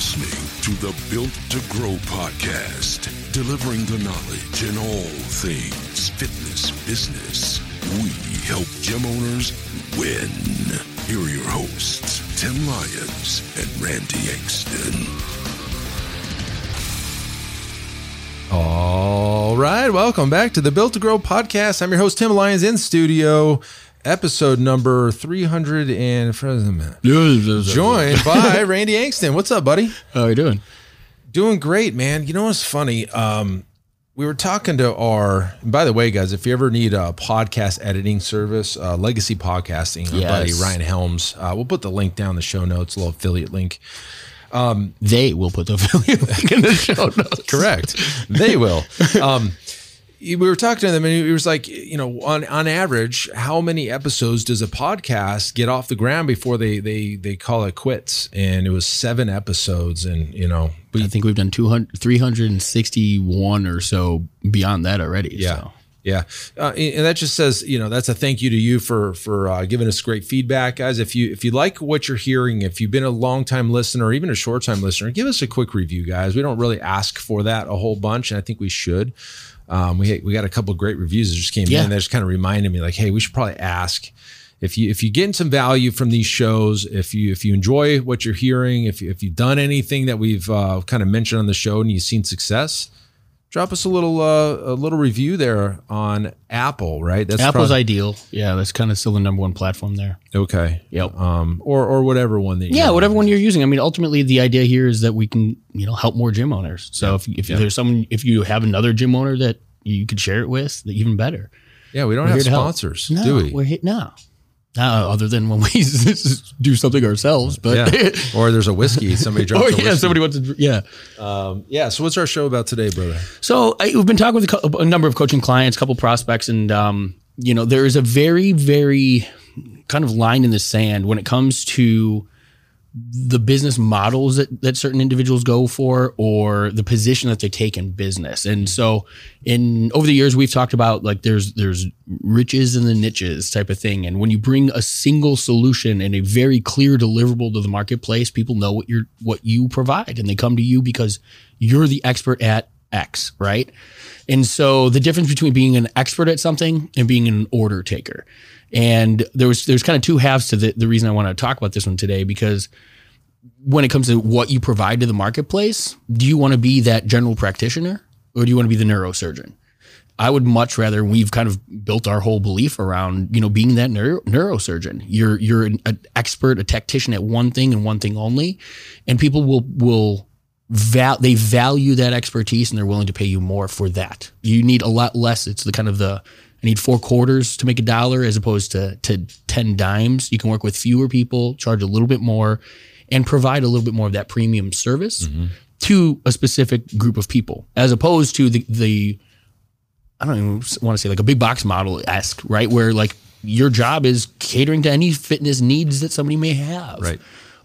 Listening to the Built to Grow podcast, delivering the knowledge in all things fitness business. We help gym owners win. Here are your hosts, Tim Lyons and Randy Exton. All right. Welcome back to the Built to Grow podcast. I'm your host, Tim Lyons, in studio. Episode number 300 and joined by Randy Angston. What's up, buddy? How are you doing? Doing great, man. You know what's funny? Um, we were talking to our, by the way, guys, if you ever need a podcast editing service, uh, Legacy Podcasting, our Yes. buddy Ryan Helms, uh, we'll put the link down in the show notes, a little affiliate link. They will put the affiliate link in the show notes. Correct. they will. Um, we were talking to them, and he was like, you know, on on average, how many episodes does a podcast get off the ground before they they they call it quits? And it was seven episodes, and you know, we I think we've done 200, 361 or so beyond that already. Yeah. So. Yeah, uh, and that just says you know that's a thank you to you for for uh, giving us great feedback, guys. If you if you like what you're hearing, if you've been a long time listener or even a short time listener, give us a quick review, guys. We don't really ask for that a whole bunch, and I think we should. Um, we we got a couple of great reviews that just came Yeah. in. That just kind of reminded me, like, hey, we should probably ask if you if you getting some value from these shows, if you if you enjoy what you're hearing, if you, if you've done anything that we've uh, kind of mentioned on the show and you've seen success, drop us a little uh, a little review there on Apple, right? That's Apple's probably- ideal. Yeah, that's kind of still the number one platform there. okay. Yep. Um, or or whatever one that you Yeah, whatever one you're using. I mean, ultimately, the idea here is that we can, you know, help more gym owners. So if, if there's someone, if you have another gym owner that you could share it with, even better. Yeah, we don't We're have here to help. sponsors, No, do we? we're hit now. Uh, other than when we do something ourselves, but yeah. or there's a whiskey. Somebody drops a yeah, whiskey. somebody wants to, yeah. Um, yeah. So what's our show about today, brother? So I, we've been talking with a, cou- a number of coaching clients, a couple prospects, and um, you know there is a very, very kind of line in the sand when it comes to the business models that, that certain individuals go for or the position that they take in business. And so in over the years we've talked about like there's there's riches in the niches type of thing. And when you bring a single solution and a very clear deliverable to the marketplace, people know what you're what you provide and they come to you because you're the expert at X, right? And so the difference between being an expert at something and being an order taker. And there was there's kind of two halves to the, the reason I want to talk about this one today because when it comes to what you provide to the marketplace, do you want to be that general practitioner or do you want to be the neurosurgeon? I would much rather we've kind of built our whole belief around, you know, being that neuro, neurosurgeon. You're you're an, an expert, a tactician at one thing and one thing only, and people will will val- they value that expertise and they're willing to pay you more for that. You need a lot less. It's the kind of the I need four quarters to make a dollar as opposed to to ten dimes. You can work with fewer people, charge a little bit more, and provide a little bit more of that premium service mm-hmm. to a specific group of people, as opposed to the the I don't even want to say like a big box model esque, right? Where like your job is catering to any fitness needs that somebody may have Right.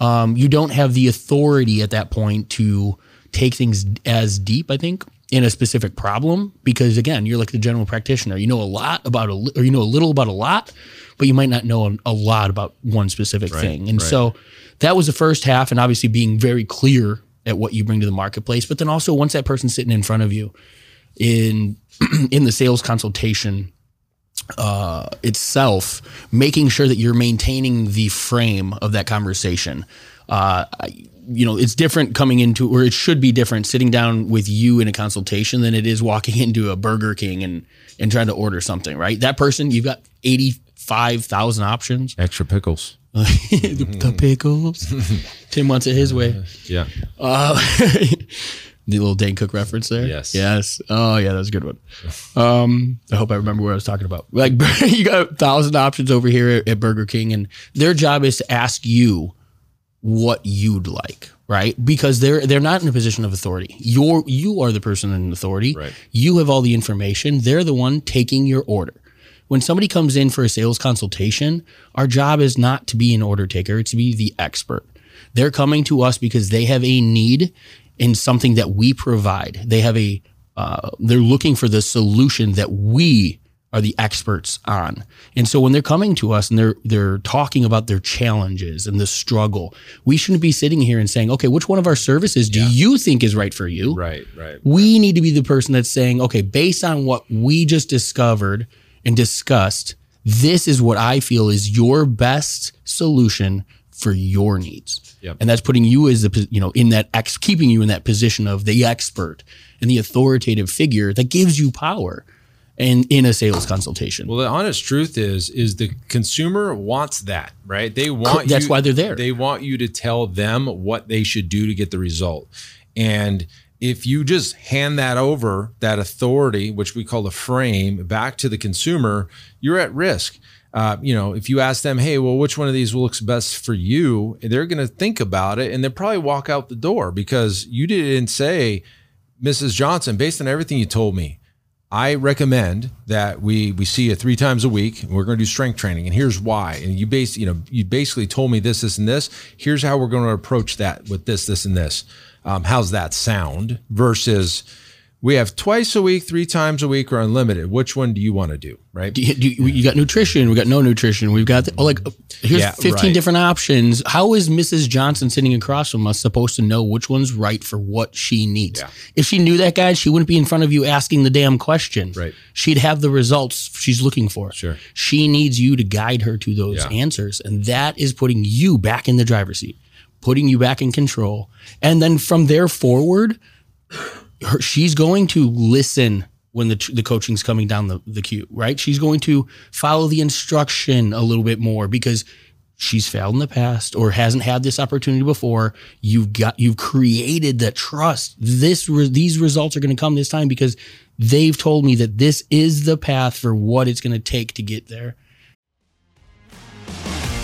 Um, you don't have the authority at that point to take things as deep, I think, in a specific problem because again, you're like the general practitioner. You know a lot about a li- or you know a little about a lot, but you might not know a, a lot about one specific thing. And so that was the first half, and obviously being very clear at what you bring to the marketplace. But then also once that person's sitting in front of you in in the sales consultation uh, itself, making sure that you're maintaining the frame of that conversation. Uh, I- you know, it's different coming into, or it should be different sitting down with you in a consultation than it is walking into a Burger King and and trying to order something. Right? That person, you've got eighty five thousand options. Extra pickles. the, the pickles. Tim wants it his way. Yeah. Uh, the little Dane Cook reference there. Yes. Yes. Oh yeah, that was a good one. Um, I hope I remember what I was talking about. Like you got a thousand options over here at, Burger King, and their job is to ask you what you'd like, right? Because they're they're not in a position of authority. You're you are the person in authority. Right. You have all the information. They're the one taking your order. When somebody comes in for a sales consultation, our job is not to be an order taker, it's to be the expert. They're coming to us because they have a need in something that we provide. They have a uh, they're looking for the solution that we are the experts on. And so when they're coming to us and they're they're talking about their challenges and the struggle, we shouldn't be sitting here and saying, "Okay, which one of our services do you think is right for you?" Right, right. We need to be the person that's saying, "Okay, based on what we just discovered and discussed, this is what I feel is your best solution for your needs." Yep. And that's putting you as the you know in that ex keeping you in that position of the expert and the authoritative figure that gives you power and in a sales consultation. Well, the honest truth is, is the consumer wants that, right? They want. That's you- why they're there. They want you to tell them what they should do to get the result, and if you just hand that over, that authority, which we call the frame, back to the consumer, you're at risk. Uh, you know, if you ask them, hey, well, which one of these looks best for you? They're going to think about it and they'll probably walk out the door because you didn't say, Mrs. Johnson, based on everything you told me, I recommend that we we see you three times a week. We're going to do strength training, and here's why. And you base you know you basically told me this, this, and this. Here's how we're going to approach that with this, this, and this. Um, how's that sound? Versus we have twice a week, three times a week, or unlimited. Which one do you want to do? Right? Do you, do you, you got nutrition. We got no nutrition. We've got oh, like here's Yeah, 15 right. different options. How is Mrs. Johnson sitting across from us supposed to know which one's right for what she needs? Yeah. If she knew that, guys, she wouldn't be in front of you asking the damn question. Right. She'd have the results she's looking for. Sure. She needs you to guide her to those Yeah. answers, and that is putting you back in the driver's seat, putting you back in control, and then from there forward, her, she's going to listen when the the coaching's coming down the, the queue, right? She's going to follow the instruction a little bit more because she's failed in the past or hasn't had this opportunity before. You've got you've created that trust. This re, these results are going to come this time because they've told me that this is the path for what it's going to take to get there.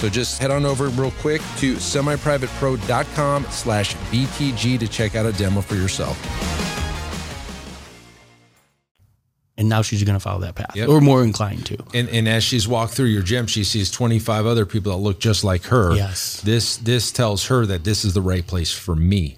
So just head on over real quick to semiprivatepro.com slash BTG to check out a demo for yourself. And now she's going to follow that path Yep. or more inclined to. And, and as she's walked through your gym, she sees 25 other people that look just like her. Yes. This this tells her that this is the right place for me.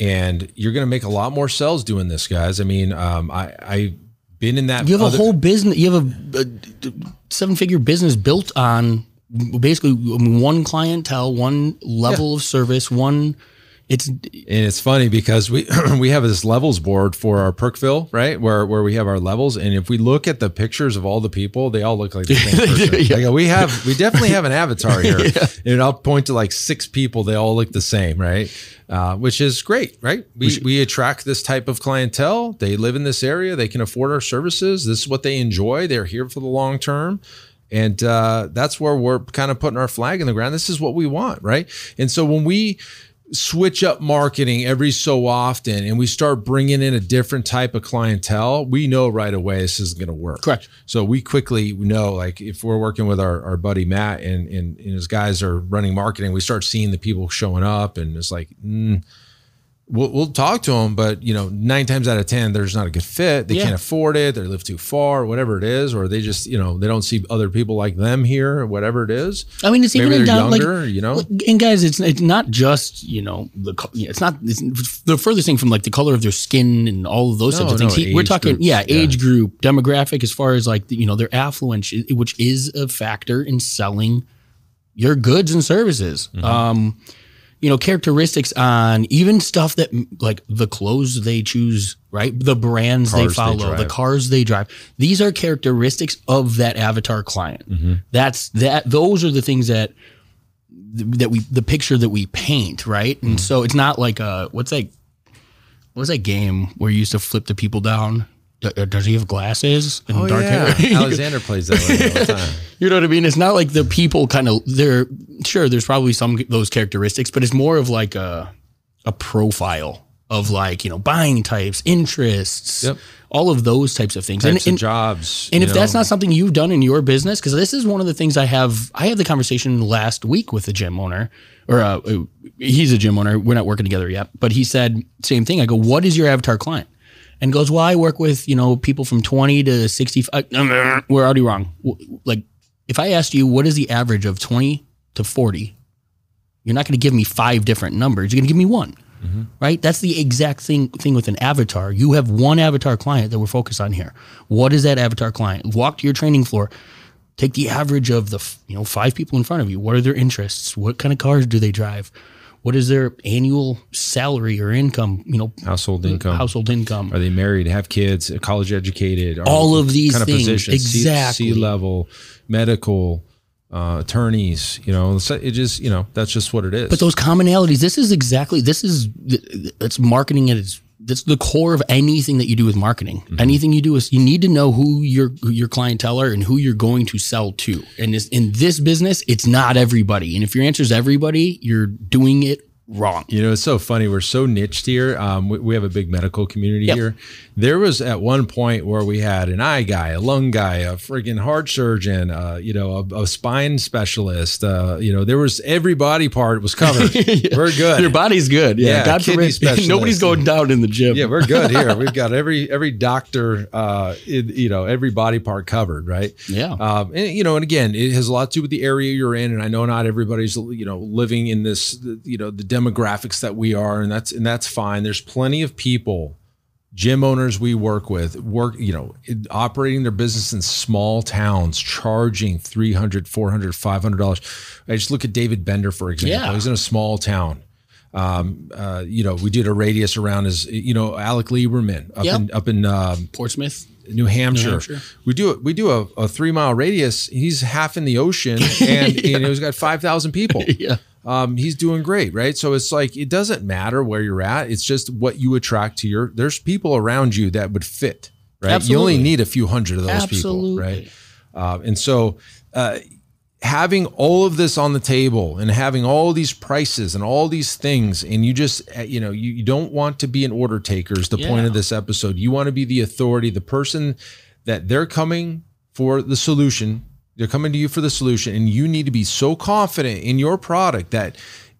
And you're going to make a lot more sales doing this, guys. I mean, um, I I've been in that. You have other- a whole business. You have a, a seven figure business built on basically one clientele, one level of service, one. It's and it's funny because we we have this levels board for our Perkville, right? Where where we have our levels, and if we look at the pictures of all the people, they all look like the same person. Yeah. Like, we have we definitely have an avatar here, and I'll point to like six people. They all look the same, right? Uh, which is great, right? We we attract this type of clientele. They live in this area. They can afford our services. This is what they enjoy. They're here for the long term. And uh, that's where we're kind of putting our flag in the ground. This is what we want, right? And so when we switch up marketing every so often and we start bringing in a different type of clientele, we know right away this isn't going to work. Correct. So we quickly know, like if we're working with our, our buddy Matt and, and, and his guys are running marketing, we start seeing the people showing up and it's like, mm, we'll, we'll talk to them, but you know, nine times out of ten, there's not a good fit. They Yeah. can't afford it. They live too far, whatever it is, or they just you know they don't see other people like them here, or whatever it is. I mean, it's Maybe even down like younger, you know? And guys, it's it's not just you know the it's not it's the furthest thing from like the color of their skin and all of those No, types of no, things. We're talking groups, yeah, yeah. age group, demographic, as far as like you know their affluence, which is a factor in selling your goods and services. Mm-hmm. Um, you know, characteristics on even stuff that like the clothes they choose, right? The brands they Cars they follow, the cars they drive. These are characteristics of that avatar client. Mm-hmm. That's that. Those are the things that that we the picture that we paint, right? Mm-hmm. And so it's not like a what's that what's that game where you used to flip the people down? D- uh, Does he have glasses and Oh dark yeah, hair? Alexander plays that way all the time. You know what I mean? It's not like the people kind of they're sure there's probably some those characteristics, but it's more of like a a profile of like, you know, buying types, interests, Yep. all of those types of things. Types and, of jobs, and you if that's not something you've done in your business, because this is one of the things I have, I had the conversation last week with a gym owner, or uh, uh, he's a gym owner. We're not working together yet, but he said same thing. I go, what is your avatar client? And goes, well, I work with you know people from twenty to sixty five. We're already wrong. Like, if I asked you what is the average of twenty to forty, you're not going to give me five different numbers. You're going to give me one mm-hmm. right? That's the exact thing thing with an avatar. You have one avatar client that we're focused on here. What is that avatar client? Walk to your training floor. Take the average of the you know five people in front of you. What are their interests? What kind of cars do they drive? What is their annual salary or income? You know, household income. household income. Are they married? Have kids? College educated? All of these kind of things, positions, exactly. C level, medical, uh, attorneys. You know, it just you know that's just what it is. But those commonalities, this is exactly this is it's marketing at its that's the core of anything that you do with marketing. Mm-hmm. Anything you do is you need to know who your who your clientele are and who you're going to sell to. And this, in this business, it's not everybody. And if your answer is everybody, you're doing it wrong. You know, it's so funny. We're so niched here. Um, we, we have a big medical community Yep. here. There was at one point where we had an eye guy, a lung guy, a friggin' heart surgeon, uh, you know, a, a spine specialist. Uh, you know, there was every body part was covered. We're good. Your body's good. Yeah. Yeah, God forbid nobody's going down in the gym. yeah, we're good here. We've got every every doctor, uh, in, you know, every body part covered, right? Yeah. Um, and you know, and again, it has a lot to do with the area you're in. And I know not everybody's, you know, living in this, you know, the demographics that we are, and that's and that's fine. There's plenty of people, gym owners we work with, work, you know, operating their business in small towns, charging 300 400 500 dollars. I just look at David Bender for example. Yeah. He's in a small town. Um, uh, you know, we did a radius around his, you know, Alec Lieberman up Yep. in up in um, Portsmouth. New Hampshire. Hampshire. We do it. We do a, a three mile radius. He's half in the ocean, and you know he's got five thousand people. Yeah. Um, he's doing great, right? So it's like it doesn't matter where you're at. It's just what you attract to your. There's people around you that would fit, right? You only need a few hundred of those Absolutely. people, right? Uh, and so, uh, having all of this on the table and having all these prices and all these things, and you just, uh, you know, you, you don't want to be an order taker. Is the point of this episode? You want to be the authority, the person that they're coming for the solution. They're coming to you for the solution, and you need to be so confident in your product that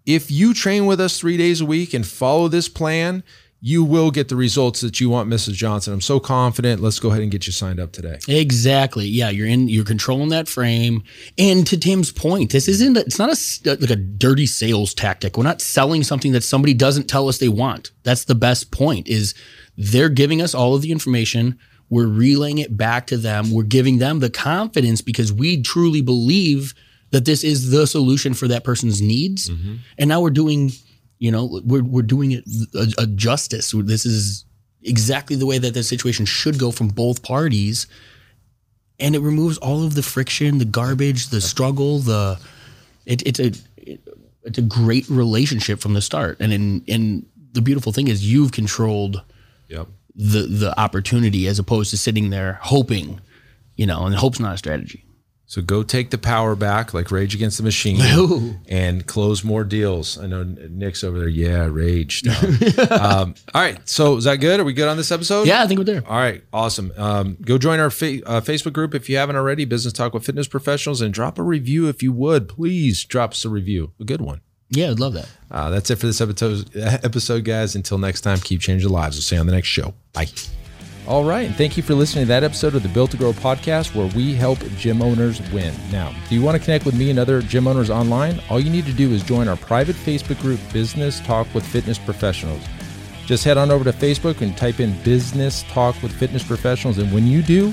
if you train with us three days a week and follow this plan, you will get the results that you want, Mrs. Johnson. I'm so confident. Let's go ahead and get you signed up today. Exactly. Yeah, you're in. You're controlling that frame. And to Tim's point, this isn't. It's not a like a dirty sales tactic. We're not selling something that somebody doesn't tell us they want. That's the best point. Is they're giving us all of the information. We're relaying it back to them. We're giving them the confidence because we truly believe that this is the solution for that person's needs. Mm-hmm. And now we're doing, you know, we're we're doing it a, a justice. This is exactly the way that the situation should go from both parties and it removes all of the friction, the garbage, the struggle, the it, it's a it, it's a great relationship from the start. And in and the beautiful thing is you've controlled Yep. The the opportunity as opposed to sitting there hoping, you know, and hope's not a strategy. So go take the power back, like Rage Against the Machine, Ooh. and close more deals. I know Nick's over there. Yeah, Rage. um, all right. So is that good? Are we good on this episode? Yeah, I think we're there. All right, awesome. Um, go join our fa- uh, Facebook group if you haven't already, Business Talk with Fitness Professionals, and drop a review if you would. Please drop us a review, a good one. Yeah, I'd love that. Uh, that's it for this episode, episode, guys. Until next time, keep changing lives. We'll see you on the next show. Bye. All right, and thank you for listening to that episode of the Built to Grow podcast where we help gym owners win. Now, do you want to connect with me and other gym owners online? All you need to do is join our private Facebook group, Business Talk with Fitness Professionals. Just head on over to Facebook and type in Business Talk with Fitness Professionals. And when you do,